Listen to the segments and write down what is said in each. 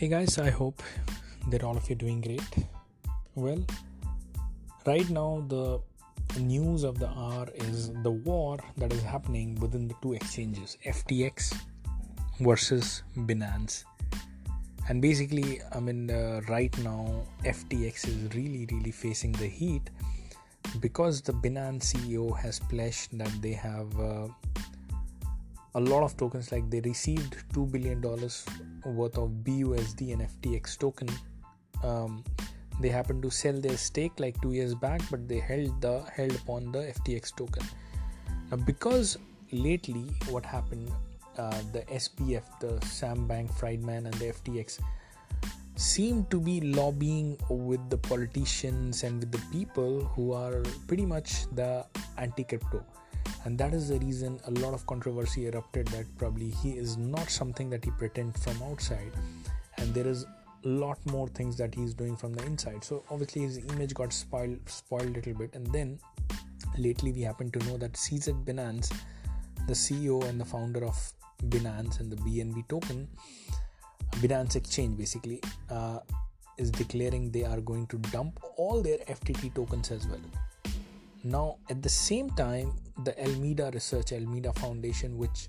Hey guys, I hope that all of you are doing great. Well, right now the news of the hour is the war that is happening within the two exchanges FTX versus Binance. And basically, I mean, uh, right now FTX is really, really facing the heat because the Binance CEO has pledged that they have. Uh, a lot of tokens like they received 2 billion dollars worth of BUSD and FTX token um, they happened to sell their stake like 2 years back but they held the held upon the FTX token. Now because lately what happened uh, the SBF, the Sam Bankman-Friedman and the FTX seem to be lobbying with the politicians and with the people who are pretty much the anti-crypto and that is the reason a lot of controversy erupted that probably he is not something that he pretends from outside. And there is a lot more things that he's doing from the inside. So obviously his image got spoiled spoiled a little bit. And then lately we happen to know that CZ Binance the CEO and the founder of Binance and the BNB token Binance exchange basically uh, is declaring they are going to dump all their FTT tokens as well now, at the same time, the Alameda Research, Alameda Foundation, which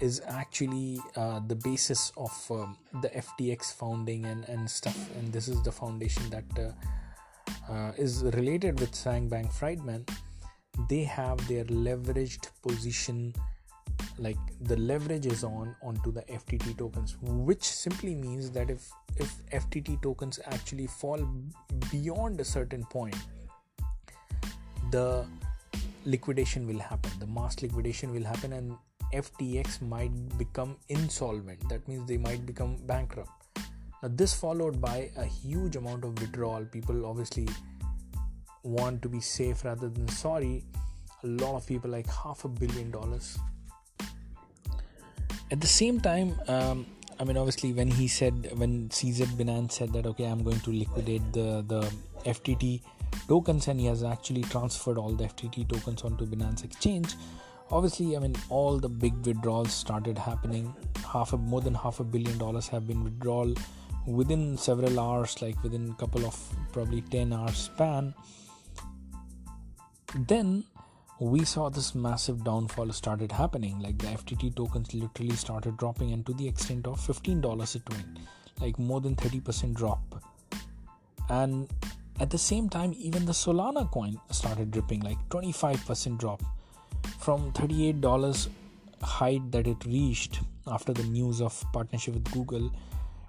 is actually uh, the basis of um, the FTX founding and, and stuff, and this is the foundation that uh, uh, is related with Sam Bankman-Friedman. They have their leveraged position, like the leverage is on onto the FTT tokens, which simply means that if if FTT tokens actually fall beyond a certain point, the liquidation will happen the mass liquidation will happen and ftx might become insolvent. That means they might become bankrupt. Now this followed by a huge amount of withdrawal. People obviously want to be safe rather than sorry. A lot of people like half a billion dollars. At the same time um, i mean obviously when he said when cz binance said that okay i'm going to liquidate the the ftt tokens and he has actually transferred all the FTT tokens onto Binance Exchange. Obviously, I mean, all the big withdrawals started happening. Half a more than half a billion dollars have been withdrawal within several hours, like within a couple of probably 10 hours span. Then we saw this massive downfall started happening. Like the FTT tokens literally started dropping, and to the extent of $15 it went, like more than 30% drop. And at the same time, even the Solana coin started dripping like 25% drop from $38 height that it reached after the news of partnership with Google.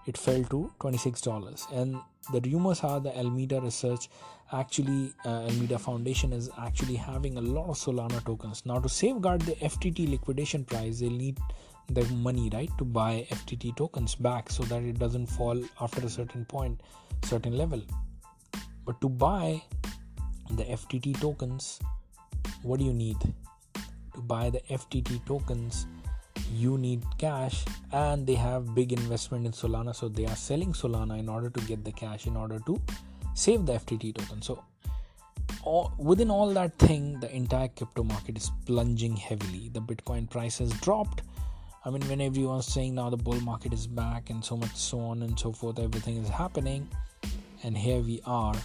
It fell to $26, and the rumors are the Alameda Research, actually uh, Alameda Foundation, is actually having a lot of Solana tokens. Now, to safeguard the FTT liquidation price, they'll need the money right to buy FTT tokens back so that it doesn't fall after a certain point, certain level. But to buy the FTT tokens, what do you need? To buy the FTT tokens, you need cash and they have big investment in Solana. So they are selling Solana in order to get the cash in order to save the FTT token. So all, within all that thing, the entire crypto market is plunging heavily. The Bitcoin price has dropped. I mean, when everyone's saying now the bull market is back and so much so on and so forth, everything is happening. And here we are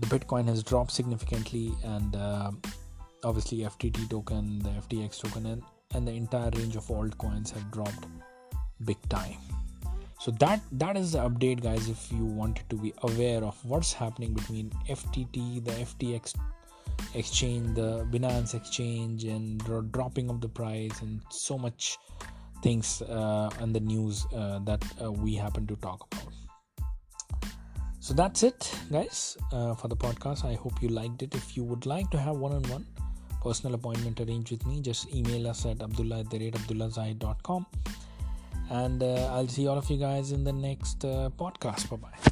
the Bitcoin has dropped significantly, and uh, obviously FTT token, the FTX token, and, and the entire range of altcoins have dropped big time. So that that is the update, guys. If you wanted to be aware of what's happening between FTT, the FTX exchange, the Binance exchange, and dropping of the price, and so much things uh, and the news uh, that uh, we happen to talk about so that's it guys uh, for the podcast. I hope you liked it. If you would like to have one-on-one personal appointment arranged with me just email us at abdullah at the rate and uh, i'll see all of you guys in the next uh, podcast. Bye bye